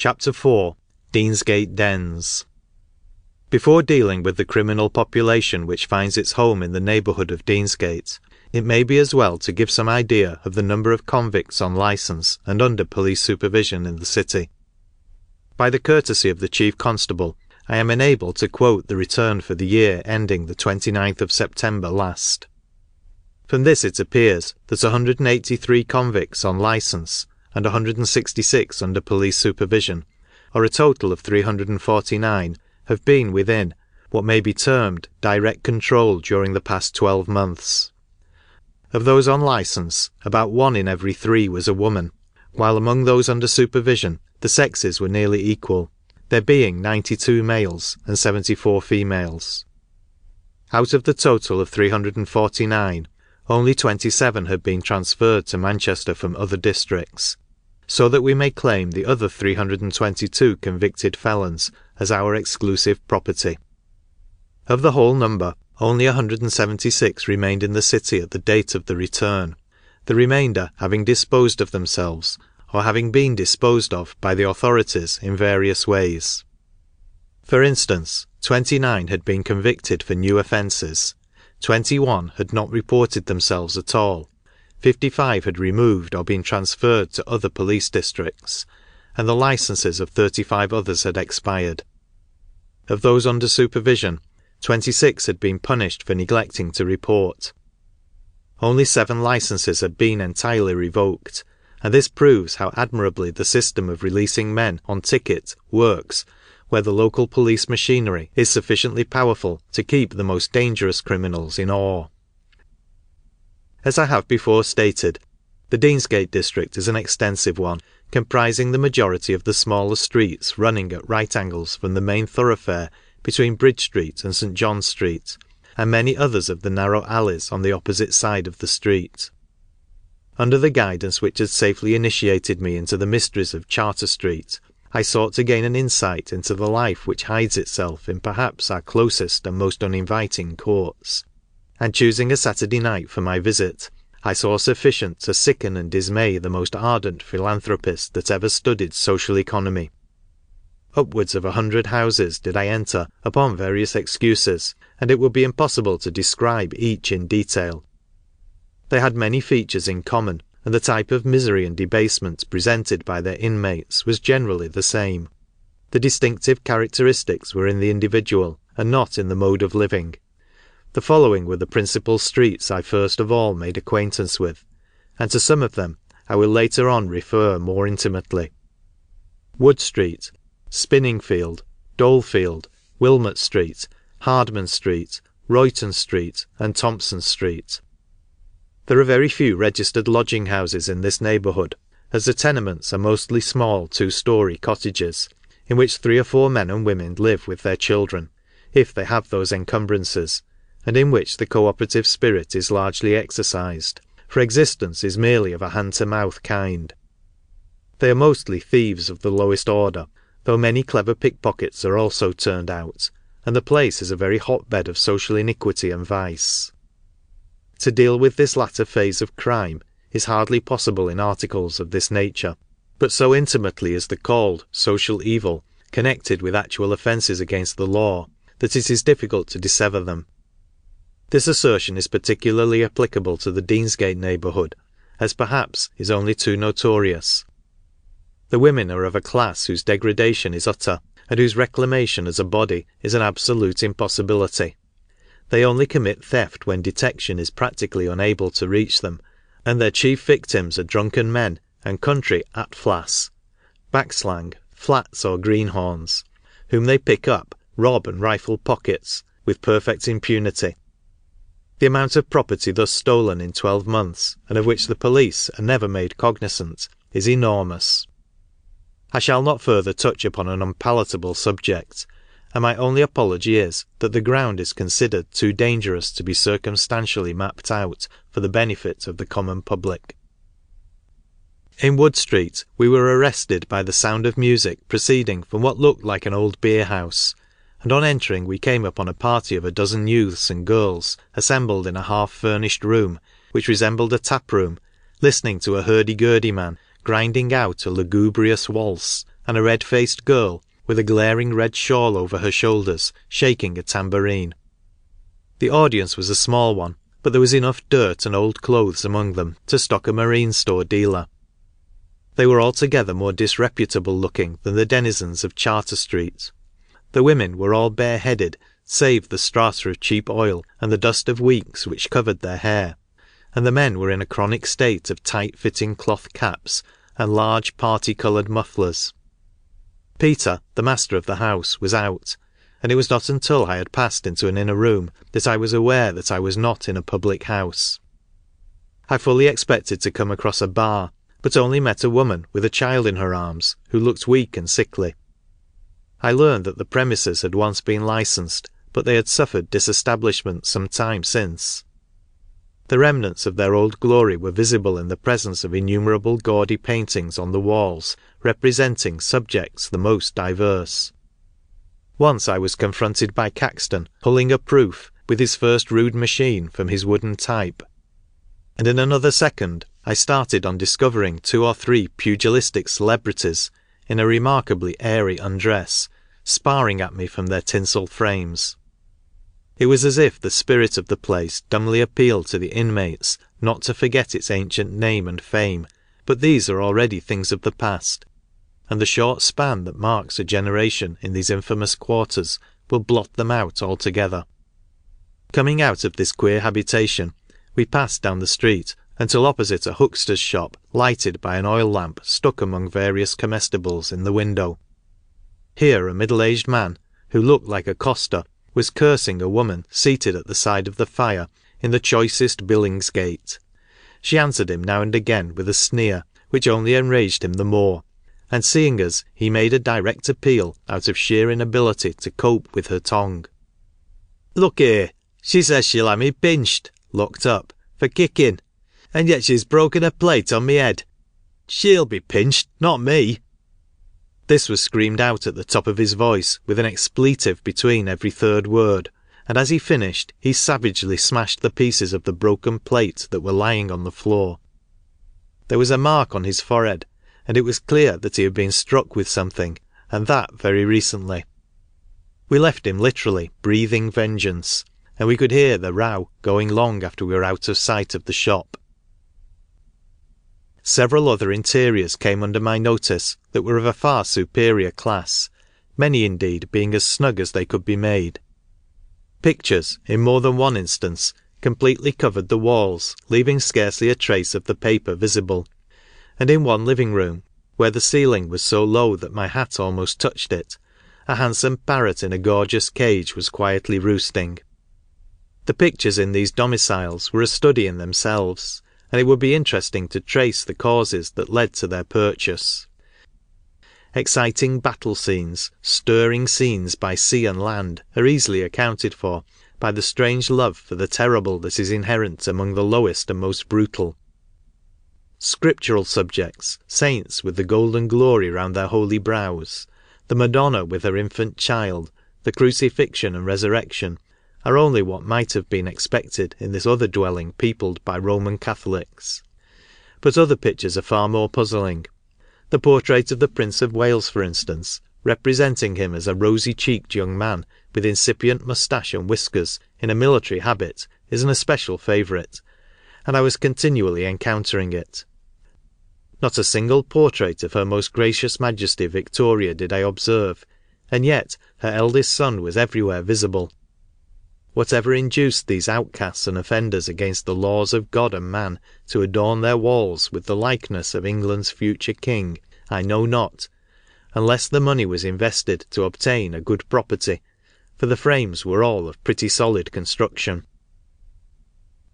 Chapter 4 Deansgate Dens Before dealing with the criminal population which finds its home in the neighbourhood of Deansgate, it may be as well to give some idea of the number of convicts on licence and under police supervision in the city. By the courtesy of the Chief Constable, I am enabled to quote the return for the year ending the 29th of September last. From this it appears that 183 convicts on licence and 166 under police supervision, or a total of 349, have been within what may be termed direct control during the past 12 months. Of those on licence, about one in every three was a woman, while among those under supervision the sexes were nearly equal, there being 92 males and 74 females. Out of the total of 349, only 27 had been transferred to Manchester from other districts, so that we may claim the other 322 convicted felons as our exclusive property. Of the whole number, only 176 remained in the city at the date of the return, the remainder having disposed of themselves, or having been disposed of by the authorities in various ways. For instance, 29 had been convicted for new offences, 21 had not reported themselves at all, 55 had removed or been transferred to other police districts, and the licenses of 35 others had expired. Of those under supervision, 26 had been punished for neglecting to report. Only seven licenses had been entirely revoked, and this proves how admirably the system of releasing men on ticket works where the local police machinery is sufficiently powerful to keep the most dangerous criminals in awe. As I have before stated, the Deansgate district is an extensive one, comprising the majority of the smaller streets running at right angles from the main thoroughfare between Bridge Street and St John Street, and many others of the narrow alleys on the opposite side of the street. Under the guidance which had safely initiated me into the mysteries of Charter Street, I sought to gain an insight into the life which hides itself in perhaps our closest and most uninviting courts and choosing a Saturday night for my visit, I saw sufficient to sicken and dismay the most ardent philanthropist that ever studied social economy. Upwards of a hundred houses did I enter upon various excuses, and it would be impossible to describe each in detail. They had many features in common, and the type of misery and debasement presented by their inmates was generally the same. The distinctive characteristics were in the individual, and not in the mode of living. The following were the principal streets I first of all made acquaintance with, and to some of them I will later on refer more intimately. Wood Street, Spinningfield, Dolefield, Wilmot Street, Hardman Street, Royton Street, and Thompson Street. There are very few registered lodging houses in this neighbourhood, as the tenements are mostly small two storey cottages, in which three or four men and women live with their children, if they have those encumbrances, and in which the cooperative spirit is largely exercised, for existence is merely of a hand to mouth kind. They are mostly thieves of the lowest order, though many clever pickpockets are also turned out, and the place is a very hotbed of social iniquity and vice. To deal with this latter phase of crime is hardly possible in articles of this nature, but so intimately is the called social evil connected with actual offences against the law that it is difficult to dissever them. This assertion is particularly applicable to the Deansgate neighbourhood, as perhaps is only too notorious. The women are of a class whose degradation is utter, and whose reclamation as a body is an absolute impossibility. They only commit theft when detection is practically unable to reach them, and their chief victims are drunken men and country at atflas, backslang, flats or greenhorns, whom they pick up, rob and rifle pockets, with perfect impunity. The amount of property thus stolen in twelve months, and of which the police are never made cognisant, is enormous. I shall not further touch upon an unpalatable subject, and my only apology is that the ground is considered too dangerous to be circumstantially mapped out for the benefit of the common public. In Wood Street we were arrested by the sound of music proceeding from what looked like an old beer house, and on entering we came upon a party of a dozen youths and girls assembled in a half furnished room, which resembled a tap room, listening to a hurdy gurdy man grinding out a lugubrious waltz, and a red faced girl, with a glaring red shawl over her shoulders, shaking a tambourine. The audience was a small one, but there was enough dirt and old clothes among them to stock a marine store dealer. They were altogether more disreputable looking than the denizens of Charter Street. The women were all bareheaded, save the strata of cheap oil and the dust of weeks which covered their hair, and the men were in a chronic state of tight fitting cloth caps and large party coloured mufflers. Peter, the master of the house, was out, and it was not until I had passed into an inner room that I was aware that I was not in a public house. I fully expected to come across a bar, but only met a woman with a child in her arms who looked weak and sickly. I learned that the premises had once been licensed, but they had suffered disestablishment some time since. The remnants of their old glory were visible in the presence of innumerable gaudy paintings on the walls representing subjects the most diverse. Once I was confronted by Caxton pulling a proof with his first rude machine from his wooden type. And in another second I started on discovering two or three pugilistic celebrities in a remarkably airy undress, sparring at me from their tinsel frames. It was as if the spirit of the place dumbly appealed to the inmates not to forget its ancient name and fame, but these are already things of the past, and the short span that marks a generation in these infamous quarters will blot them out altogether. Coming out of this queer habitation, we passed down the street until opposite a huckster's shop lighted by an oil lamp stuck among various comestibles in the window. Here a middle aged man, who looked like a coster, was cursing a woman seated at the side of the fire in the choicest Billingsgate. She answered him now and again with a sneer, which only enraged him the more, and seeing us, he made a direct appeal out of sheer inability to cope with her tongue. Look here, she says she'll ha' me pinched (locked up) for kicking, and yet she's broken a plate on me head. She'll be pinched, not me. This was screamed out at the top of his voice, with an expletive between every third word, and as he finished he savagely smashed the pieces of the broken plate that were lying on the floor. There was a mark on his forehead, and it was clear that he had been struck with something, and that very recently. We left him literally breathing vengeance, and we could hear the row going long after we were out of sight of the shop. Several other interiors came under my notice that were of a far superior class, many indeed being as snug as they could be made. Pictures, in more than one instance, completely covered the walls, leaving scarcely a trace of the paper visible, and in one living room, where the ceiling was so low that my hat almost touched it, a handsome parrot in a gorgeous cage was quietly roosting. The pictures in these domiciles were a study in themselves, and it would be interesting to trace the causes that led to their purchase. Exciting battle scenes, stirring scenes by sea and land, are easily accounted for by the strange love for the terrible that is inherent among the lowest and most brutal. Scriptural subjects, saints with the golden glory round their holy brows, the Madonna with her infant child, the crucifixion and resurrection, are only what might have been expected in this other dwelling peopled by Roman Catholics. But other pictures are far more puzzling. The portrait of the Prince of Wales, for instance, representing him as a rosy cheeked young man with incipient moustache and whiskers in a military habit, is an especial favourite, and I was continually encountering it. Not a single portrait of Her Most Gracious Majesty Victoria did I observe, and yet her eldest son was everywhere visible. Whatever induced these outcasts and offenders against the laws of God and man to adorn their walls with the likeness of England's future king, I know not, unless the money was invested to obtain a good property, for the frames were all of pretty solid construction.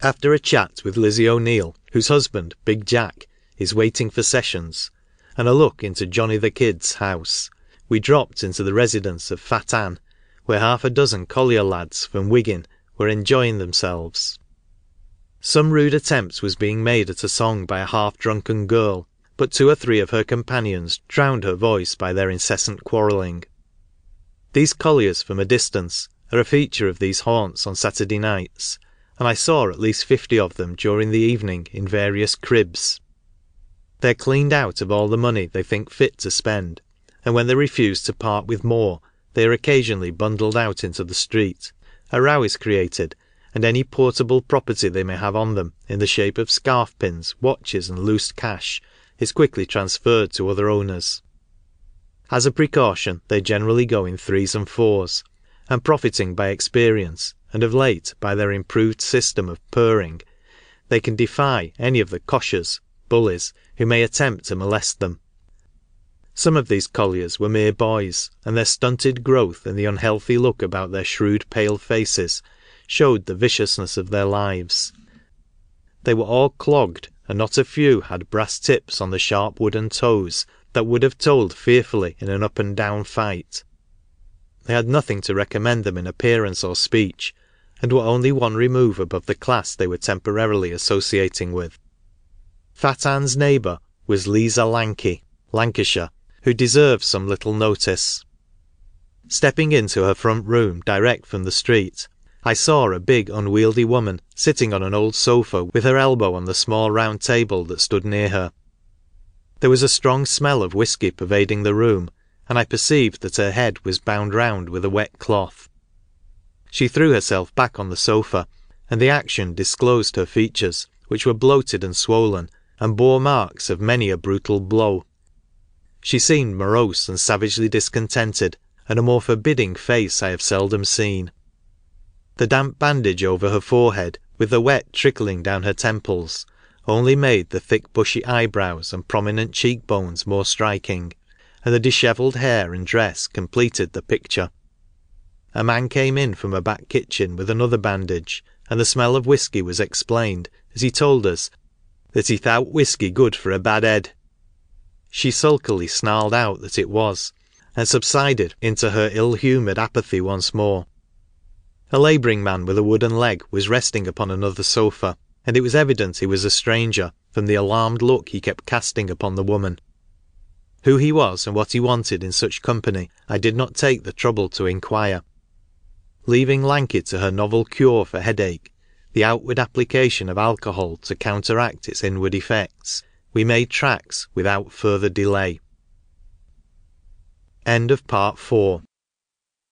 After a chat with Lizzie O'Neill, whose husband, Big Jack, is waiting for sessions, and a look into Johnny the Kid's house, we dropped into the residence of Fat Ann, where half a dozen collier lads from Wigan were enjoying themselves. Some rude attempt was being made at a song by a half drunken girl, but two or three of her companions drowned her voice by their incessant quarrelling. These colliers from a distance are a feature of these haunts on Saturday nights, and I saw at least fifty of them during the evening in various cribs. They are cleaned out of all the money they think fit to spend, and when they refuse to part with more, they are occasionally bundled out into the street, a row is created, and any portable property they may have on them, in the shape of scarf pins, watches, and loose cash, is quickly transferred to other owners. As a precaution, they generally go in threes and fours, and profiting by experience, and of late by their improved system of purring, they can defy any of the coshers (bullies) who may attempt to molest them. Some of these colliers were mere boys, and their stunted growth and the unhealthy look about their shrewd pale faces showed the viciousness of their lives. They were all clogged, and not a few had brass tips on the sharp wooden toes that would have told fearfully in an up and down fight. They had nothing to recommend them in appearance or speech, and were only one remove above the class they were temporarily associating with. Fat Ann's neighbour was Liza Lanky, Lancashire, who deserves some little notice. Stepping into her front room direct from the street, I saw a big unwieldy woman sitting on an old sofa with her elbow on the small round table that stood near her. There was a strong smell of whisky pervading the room, and I perceived that her head was bound round with a wet cloth. She threw herself back on the sofa, and the action disclosed her features, which were bloated and swollen, and bore marks of many a brutal blow. She seemed morose and savagely discontented, and a more forbidding face I have seldom seen. The damp bandage over her forehead, with the wet trickling down her temples, only made the thick bushy eyebrows and prominent cheek bones more striking, and the dishevelled hair and dress completed the picture. A man came in from a back kitchen with another bandage, and the smell of whisky was explained as he told us that he thowt whisky good for a bad head. She sulkily snarled out that it was, and subsided into her ill humoured apathy once more. A labouring man with a wooden leg was resting upon another sofa, and it was evident he was a stranger from the alarmed look he kept casting upon the woman. Who he was and what he wanted in such company I did not take the trouble to inquire. Leaving Lanky to her novel cure for headache, the outward application of alcohol to counteract its inward effects, we made tracks without further delay.